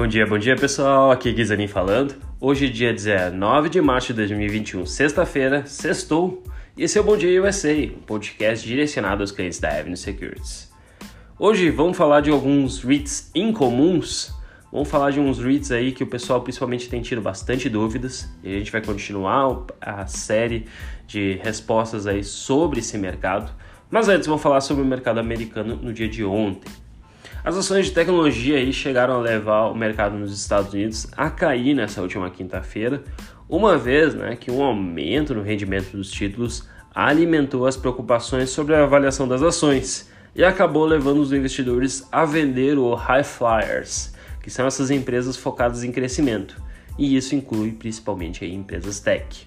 Bom dia, bom dia pessoal, aqui é Guizanin falando. Hoje, dia 19 de março de 2021, sexta-feira, sextou, e esse é o Bom Dia USA, um podcast direcionado aos clientes da Avenue Securities. Hoje vamos falar de alguns REITs incomuns, vamos falar de uns REITs aí que o pessoal principalmente tem tido bastante dúvidas, e a gente vai continuar a série de respostas aí sobre esse mercado. Mas antes vamos falar sobre o mercado americano no dia de ontem. As ações de tecnologia aí chegaram a levar o mercado nos Estados Unidos a cair nessa última quinta-feira, uma vez né, que um aumento no rendimento dos títulos alimentou as preocupações sobre a avaliação das ações e acabou levando os investidores a vender o High Flyers, que são essas empresas focadas em crescimento, e isso inclui principalmente aí, empresas tech.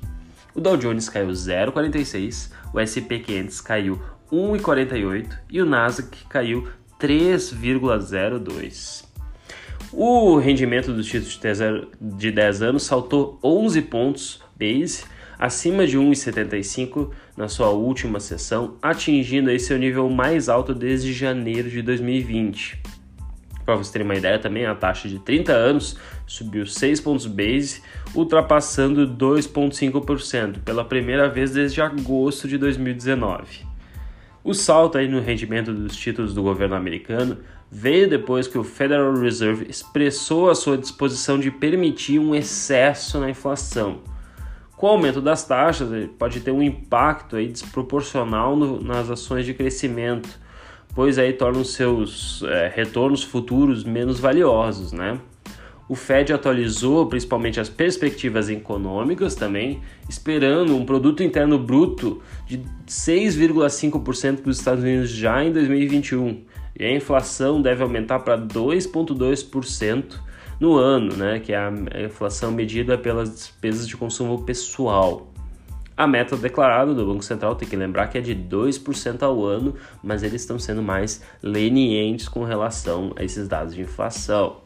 O Dow Jones caiu 0,46, o S&P 500 caiu 1,48 e o Nasdaq caiu 3,02. O rendimento dos títulos de 10 anos saltou 11 pontos base, acima de 1,75 na sua última sessão, atingindo aí seu nível mais alto desde janeiro de 2020. Para vocês terem uma ideia também, a taxa de 30 anos subiu 6 pontos base, ultrapassando 2,5% pela primeira vez desde agosto de 2019. O salto aí no rendimento dos títulos do governo americano veio depois que o Federal Reserve expressou a sua disposição de permitir um excesso na inflação. Com o aumento das taxas, pode ter um impacto aí desproporcional no, nas ações de crescimento, pois aí torna os seus é, retornos futuros menos valiosos, né? O Fed atualizou principalmente as perspectivas econômicas também, esperando um produto interno bruto de 6,5% para os Estados Unidos já em 2021. E a inflação deve aumentar para 2,2% no ano, né, que é a inflação medida pelas despesas de consumo pessoal. A meta declarada do Banco Central tem que lembrar que é de 2% ao ano, mas eles estão sendo mais lenientes com relação a esses dados de inflação.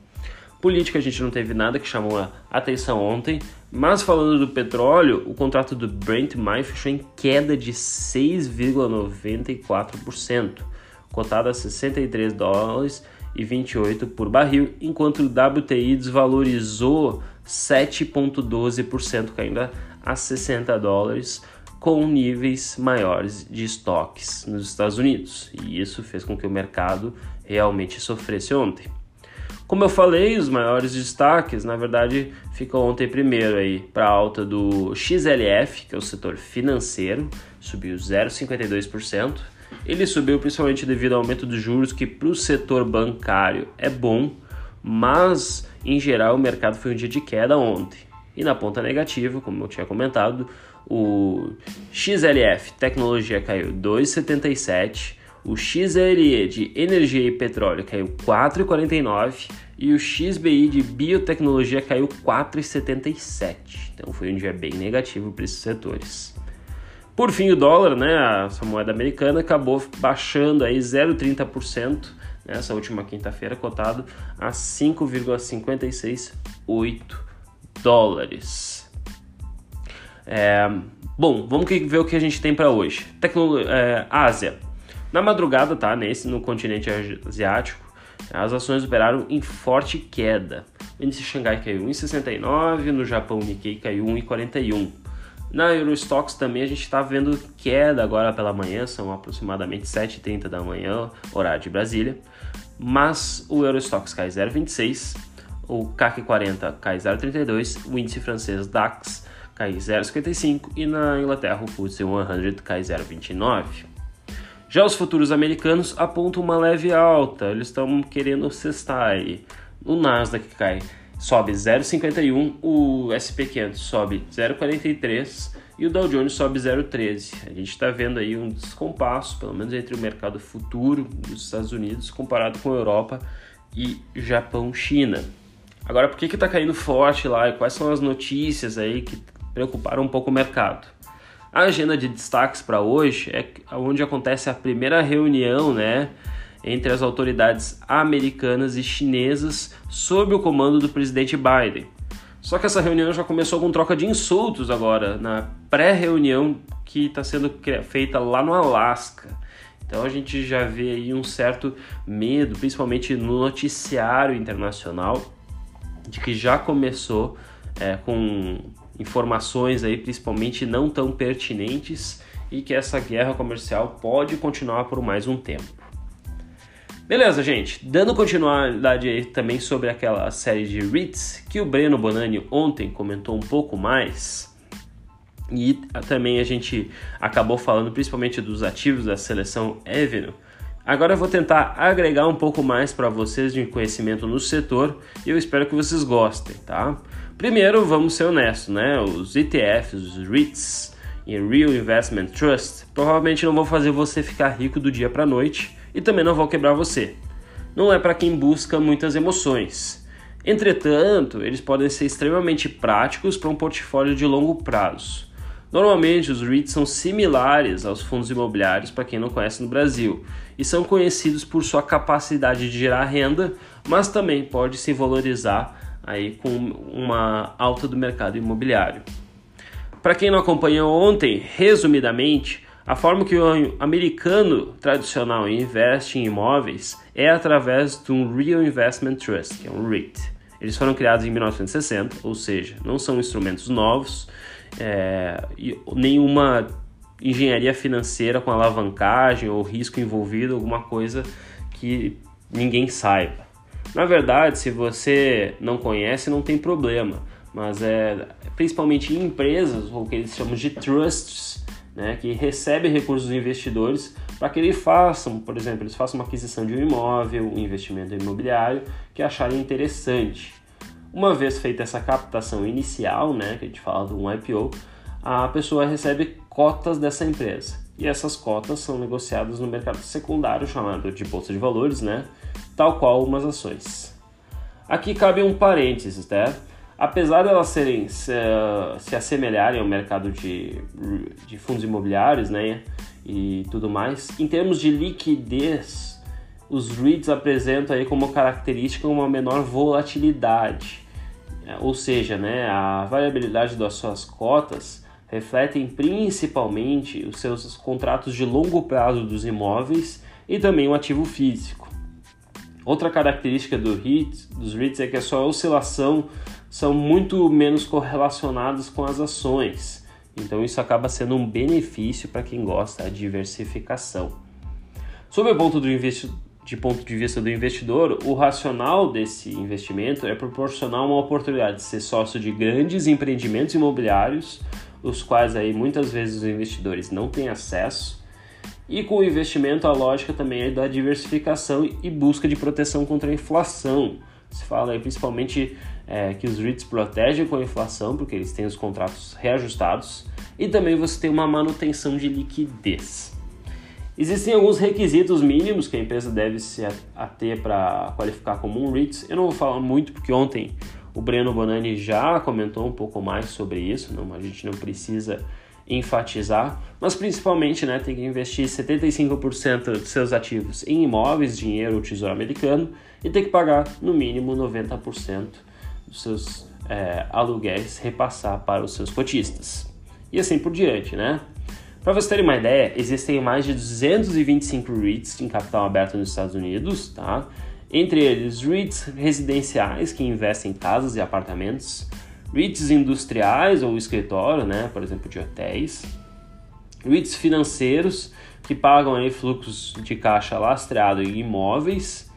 Política a gente não teve nada que chamou a atenção ontem, mas falando do petróleo, o contrato do Brent Mai fechou em queda de 6,94%, cotado a 63 dólares e 28 por barril, enquanto o WTI desvalorizou 7,12%, caindo a 60 dólares, com níveis maiores de estoques nos Estados Unidos. E isso fez com que o mercado realmente sofresse ontem. Como eu falei, os maiores destaques, na verdade, ficam ontem primeiro aí para a alta do XLF, que é o setor financeiro, subiu 0,52%. Ele subiu principalmente devido ao aumento dos juros, que para o setor bancário é bom, mas em geral o mercado foi um dia de queda ontem. E na ponta negativa, como eu tinha comentado, o XLF Tecnologia caiu 2,77%, o XLE de energia e petróleo caiu 4,49 e o XBI de biotecnologia caiu 4,77. Então foi um dia bem negativo para esses setores. Por fim, o dólar, né, essa moeda americana, acabou baixando aí 0,30% nessa última quinta-feira, cotado a 5,568 dólares. É, bom, vamos ver o que a gente tem para hoje. Tecno é, Ásia. Na madrugada, tá? Nesse, no continente asiático, as ações operaram em forte queda. O índice Xangai caiu 1,69, no Japão o Nikkei caiu 1,41. Na Eurostox também a gente está vendo queda agora pela manhã, são aproximadamente 7h30 da manhã, horário de Brasília. Mas o Eurostox cai 0,26, o CAC 40 cai 0,32, o índice francês DAX cai 0,55 e na Inglaterra o FTSE 100 cai 0,29. Já os futuros americanos apontam uma leve alta, eles estão querendo cestar aí. O Nasdaq cai, sobe 0,51, o SP500 sobe 0,43 e o Dow Jones sobe 0,13. A gente está vendo aí um descompasso, pelo menos entre o mercado futuro dos Estados Unidos comparado com a Europa e Japão, China. Agora, por que está caindo forte lá e quais são as notícias aí que preocuparam um pouco o mercado? A agenda de destaques para hoje é onde acontece a primeira reunião, né, entre as autoridades americanas e chinesas sob o comando do presidente Biden. Só que essa reunião já começou com troca de insultos agora, na pré-reunião que está sendo feita lá no Alasca. Então a gente já vê aí um certo medo, principalmente no noticiário internacional, de que já começou é, com informações aí, principalmente não tão pertinentes, e que essa guerra comercial pode continuar por mais um tempo. Beleza, gente. Dando continuidade aí também sobre aquela série de REITs que o Breno Bonani ontem comentou um pouco mais. E também a gente acabou falando principalmente dos ativos da seleção Avenue. Agora eu vou tentar agregar um pouco mais para vocês de conhecimento no setor e eu espero que vocês gostem, tá? Primeiro, vamos ser honestos, né? Os ETFs, os REITs e Real Investment Trust provavelmente não vão fazer você ficar rico do dia para noite e também não vão quebrar você. Não é para quem busca muitas emoções. Entretanto, eles podem ser extremamente práticos para um portfólio de longo prazo. Normalmente, os REITs são similares aos fundos imobiliários para quem não conhece no Brasil e são conhecidos por sua capacidade de gerar renda, mas também pode se valorizar aí com uma alta do mercado imobiliário. Para quem não acompanhou ontem, resumidamente, a forma que o americano tradicional investe em imóveis é através de um Real Investment Trust, que é um REIT. Eles foram criados em 1960, ou seja, não são instrumentos novos, é, nenhuma engenharia financeira com alavancagem ou risco envolvido, alguma coisa que ninguém saiba. Na verdade, se você não conhece, não tem problema, mas é principalmente em empresas, ou que eles chamam de trusts, né, que recebem recursos dos investidores para que eles façam, por exemplo, eles façam uma aquisição de um imóvel, um investimento imobiliário que acharem interessante. Uma vez feita essa captação inicial, né, que a gente fala de um IPO, a pessoa recebe cotas dessa empresa. E essas cotas são negociadas no mercado secundário, chamado de bolsa de valores, né, tal qual umas ações. Aqui cabe um parênteses, né? apesar de elas serem se, se assemelharem ao mercado de, de fundos imobiliários, né, e tudo mais, em termos de liquidez, os REITs apresentam aí como característica uma menor volatilidade, ou seja, né, a variabilidade das suas cotas refletem principalmente os seus contratos de longo prazo dos imóveis e também o ativo físico. Outra característica do REIT, dos REITs é que a sua oscilação são muito menos correlacionados com as ações. Então isso acaba sendo um benefício para quem gosta da diversificação. Sob o ponto do de ponto de vista do investidor, o racional desse investimento é proporcionar uma oportunidade de ser sócio de grandes empreendimentos imobiliários, os quais aí muitas vezes os investidores não têm acesso. E com o investimento a lógica também é da diversificação e busca de proteção contra a inflação. Se fala aí principalmente é, que os REITs protegem com a inflação, porque eles têm os contratos reajustados, e também você tem uma manutenção de liquidez. Existem alguns requisitos mínimos que a empresa deve se ater para qualificar como um REIT. Eu não vou falar muito porque ontem o Breno Bonani já comentou um pouco mais sobre isso, não, a gente não precisa enfatizar, mas principalmente né, tem que investir 75% de seus ativos em imóveis, dinheiro ou tesouro americano e tem que pagar no mínimo 90% dos seus é, aluguéis repassar para os seus cotistas. E assim por diante, né? Para vocês terem uma ideia, existem mais de 225 REITs em capital aberto nos Estados Unidos, tá? Entre eles, REITs residenciais que investem em casas e apartamentos, REITs industriais ou escritório, né? Por exemplo, de hotéis, REITs financeiros que pagam aí fluxos de caixa lastreado em imóveis,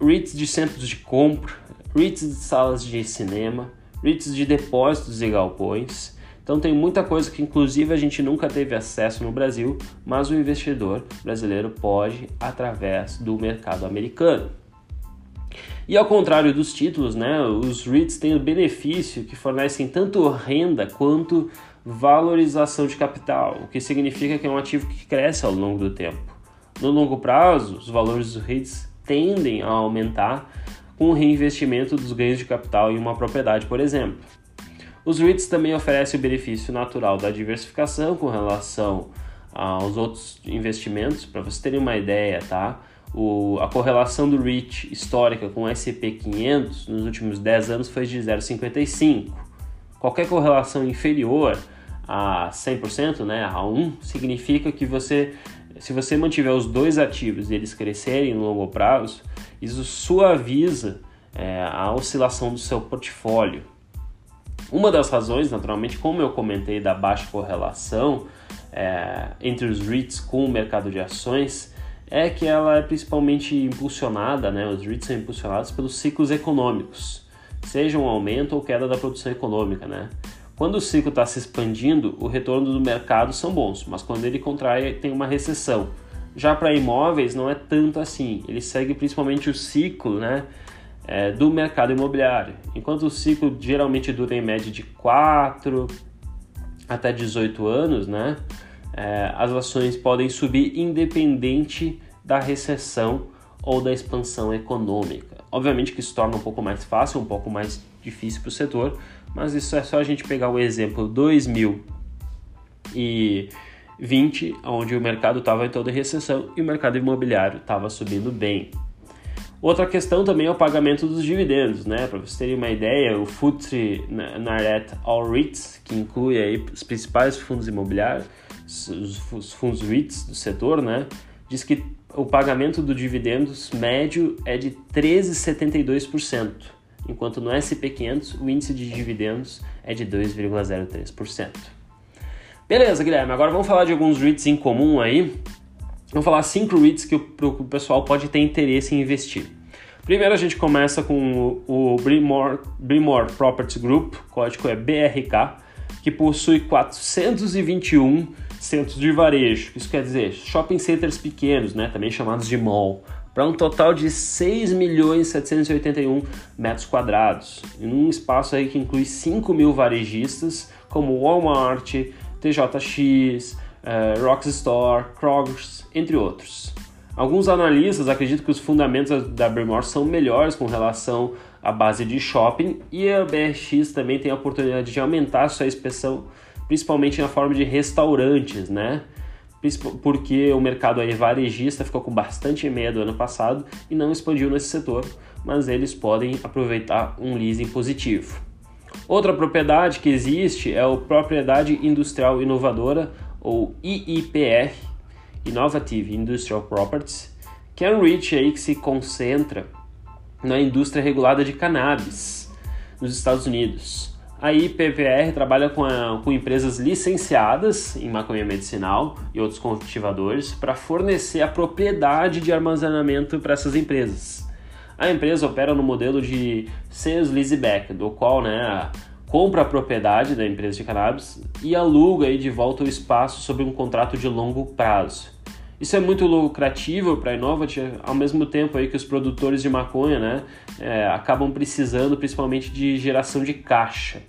REITs de centros de compra, REITs de salas de cinema, REITs de depósitos e galpões. Então tem muita coisa que inclusive a gente nunca teve acesso no Brasil, mas o investidor brasileiro pode através do mercado americano. E ao contrário dos títulos, né, os REITs têm o benefício que fornecem tanto renda quanto valorização de capital, o que significa que é um ativo que cresce ao longo do tempo. No longo prazo, os valores dos REITs tendem a aumentar com o reinvestimento dos ganhos de capital em uma propriedade, por exemplo. Os REITs também oferecem o benefício natural da diversificação com relação aos outros investimentos. Para vocês terem uma ideia, tá? O, a correlação do REIT histórica com o S&P 500 nos últimos 10 anos foi de 0,55. Qualquer correlação inferior a 100%, né, a 1, significa que você, se você mantiver os dois ativos e eles crescerem no longo prazo, isso suaviza é, a oscilação do seu portfólio. Uma das razões, naturalmente, como eu comentei, da baixa correlação é, entre os REITs com o mercado de ações é que ela é principalmente impulsionada, né, os REITs são impulsionados pelos ciclos econômicos, seja um aumento ou queda da produção econômica. Né? Quando o ciclo está se expandindo, o retorno do mercado são bons, mas quando ele contrai, tem uma recessão. Já para imóveis não é tanto assim, ele segue principalmente o ciclo né, é, do mercado imobiliário. Enquanto o ciclo geralmente dura em média de 4 até 18 anos, né, é, as ações podem subir independente da recessão ou da expansão econômica. Obviamente que isso torna um pouco mais fácil, um pouco mais difícil para o setor, mas isso é só a gente pegar o exemplo 2020, onde o mercado estava em toda recessão e o mercado imobiliário estava subindo bem. Outra questão também é o pagamento dos dividendos, né? Para vocês terem uma ideia, o FTSE Naret All REITs, que inclui aí os principais fundos imobiliários, os fundos REITs do setor, né? Diz que o pagamento do dividendos médio é de 13,72%, enquanto no SP500 o índice de dividendos é de 2,03%. Beleza, Guilherme, agora vamos falar de alguns REITs em comum aí. Vamos falar cinco REITs que o, pessoal pode ter interesse em investir. Primeiro a gente começa com o, Bremore, Bremore Properties Group, código é BRK, que possui 421 centros de varejo, isso quer dizer shopping centers pequenos, né, também chamados de mall, para um total de 6 milhões 781 metros quadrados, em um espaço aí que inclui 5 mil varejistas como Walmart, TJX, uh, Rockstar, Kroger's, entre outros. Alguns analistas acreditam que os fundamentos da Bremore são melhores com relação à base de shopping e a BRX também tem a oportunidade de aumentar sua expressão, principalmente na forma de restaurantes, né? Porque o mercado aí varejista ficou com bastante medo ano passado e não expandiu nesse setor, mas eles podem aproveitar um leasing positivo. Outra propriedade que existe é a propriedade industrial inovadora ou IIPR, Innovative Industrial Properties, que é um REIT aí que se concentra na indústria regulada de cannabis nos Estados Unidos. A IPVR trabalha com, a, com empresas licenciadas em maconha medicinal e outros cultivadores para fornecer a propriedade de armazenamento para essas empresas. A empresa opera no modelo de sales leaseback, do qual né, compra a propriedade da empresa de cannabis e aluga aí de volta o espaço sob um contrato de longo prazo. Isso é muito lucrativo para a Innovat, ao mesmo tempo aí que os produtores de maconha né, é, acabam precisando principalmente de geração de caixa.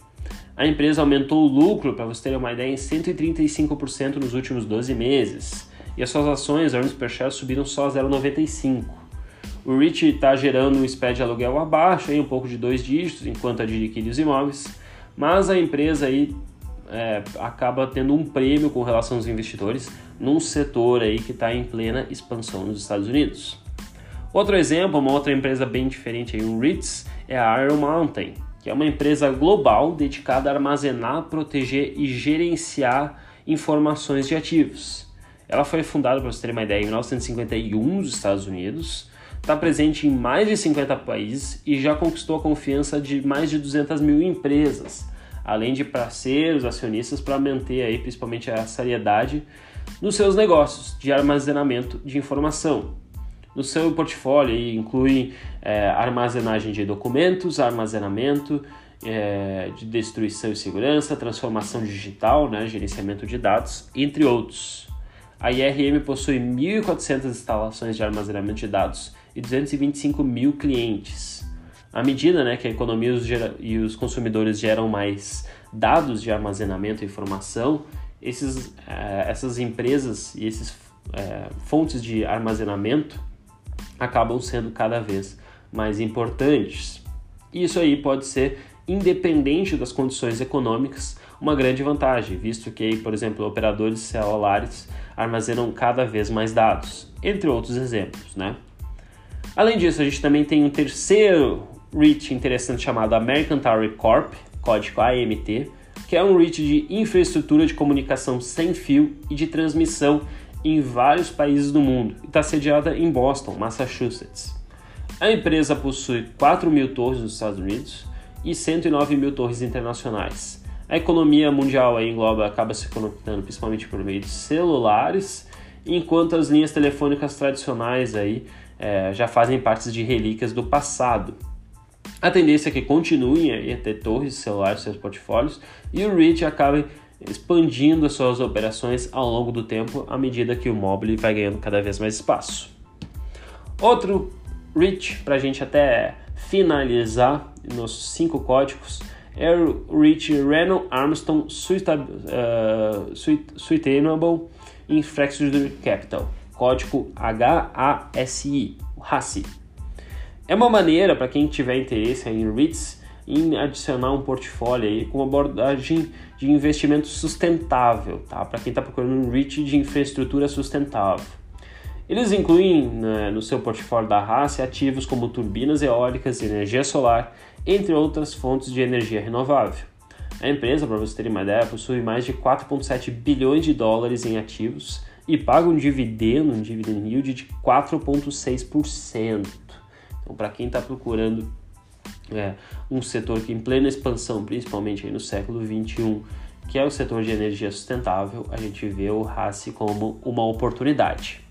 A empresa aumentou o lucro, para você ter uma ideia, em 135% nos últimos 12 meses. E as suas ações, earnings per share, subiram só 0,95%. O REIT está gerando um spread de aluguel abaixo, aí, um pouco de dois dígitos, enquanto adquire os imóveis mas a empresa aí é, acaba tendo um prêmio com relação aos investidores num setor aí que está em plena expansão nos Estados Unidos. Outro exemplo, uma outra empresa bem diferente aí, um REITs, é a Iron Mountain, que é uma empresa global dedicada a armazenar, proteger e gerenciar informações de ativos. Ela foi fundada, para você ter uma ideia, em 1951 nos Estados Unidos, está presente em mais de 50 países e já conquistou a confiança de mais de 200 mil empresas, além de parceiros, acionistas, para manter aí principalmente a seriedade nos seus negócios de armazenamento de informação. No seu portfólio inclui é, armazenagem de documentos, armazenamento é, de destruição e segurança, transformação digital, né, gerenciamento de dados, entre outros. A IRM possui 1.400 instalações de armazenamento de dados e 225 mil clientes. À medida né, que a economia e os consumidores geram mais dados de armazenamento e informação, esses, eh, essas empresas e esses eh, fontes de armazenamento acabam sendo cada vez mais importantes. Isso aí pode ser, independente das condições econômicas, uma grande vantagem, visto que, por exemplo, operadores celulares armazenam cada vez mais dados, entre outros exemplos, né? Além disso, a gente também tem um terceiro REIT interessante chamado American Tower Corp, código AMT, que é um REIT de infraestrutura de comunicação sem fio e de transmissão em vários países do mundo e está sediada em Boston, Massachusetts. A empresa possui 4 mil torres nos Estados Unidos e 109 mil torres internacionais. A economia mundial aí engloba, acaba se conectando principalmente por meio de celulares, enquanto as linhas telefônicas tradicionais aí é, já fazem parte de relíquias do passado. A tendência é que continuem a ter torres celulares seus portfólios e o REIT acabe expandindo as suas operações ao longo do tempo à medida que o mobile vai ganhando cada vez mais espaço. Outro REIT, para a gente até finalizar nossos cinco códigos, é o REIT Renault Armstrong uh, Sustainable Infrastructure Capital, código HASI, HASI. É uma maneira para quem tiver interesse em REITs em adicionar um portfólio aí com abordagem de investimento sustentável, tá? Para quem está procurando um REIT de infraestrutura sustentável. Eles incluem né, no seu portfólio da raça ativos como turbinas eólicas, energia solar, entre outras fontes de energia renovável. A empresa, para você ter uma ideia, possui mais de 4,7 bilhões de dólares em ativos e paga um dividendo, um dividend yield de 4,6%. Então, para quem está procurando é, um setor que em plena expansão, principalmente no século 21, que é o setor de energia sustentável, a gente vê o RACE como uma oportunidade.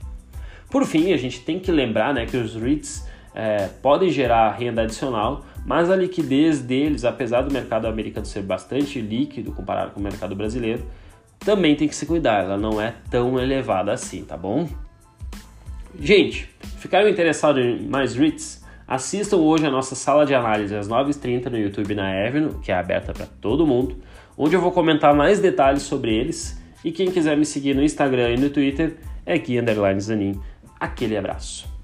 Por fim, a gente tem que lembrar né, que os REITs é, podem gerar renda adicional, mas a liquidez deles, apesar do mercado americano ser bastante líquido comparado com o mercado brasileiro, também tem que se cuidar, ela não é tão elevada assim, tá bom? Gente, ficaram interessados em mais REITs? Assistam hoje a nossa sala de análise às 9h30 no YouTube na Avenue, que é aberta para todo mundo, onde eu vou comentar mais detalhes sobre eles. E quem quiser me seguir no Instagram e no Twitter é Gui Zanin. Aquele abraço.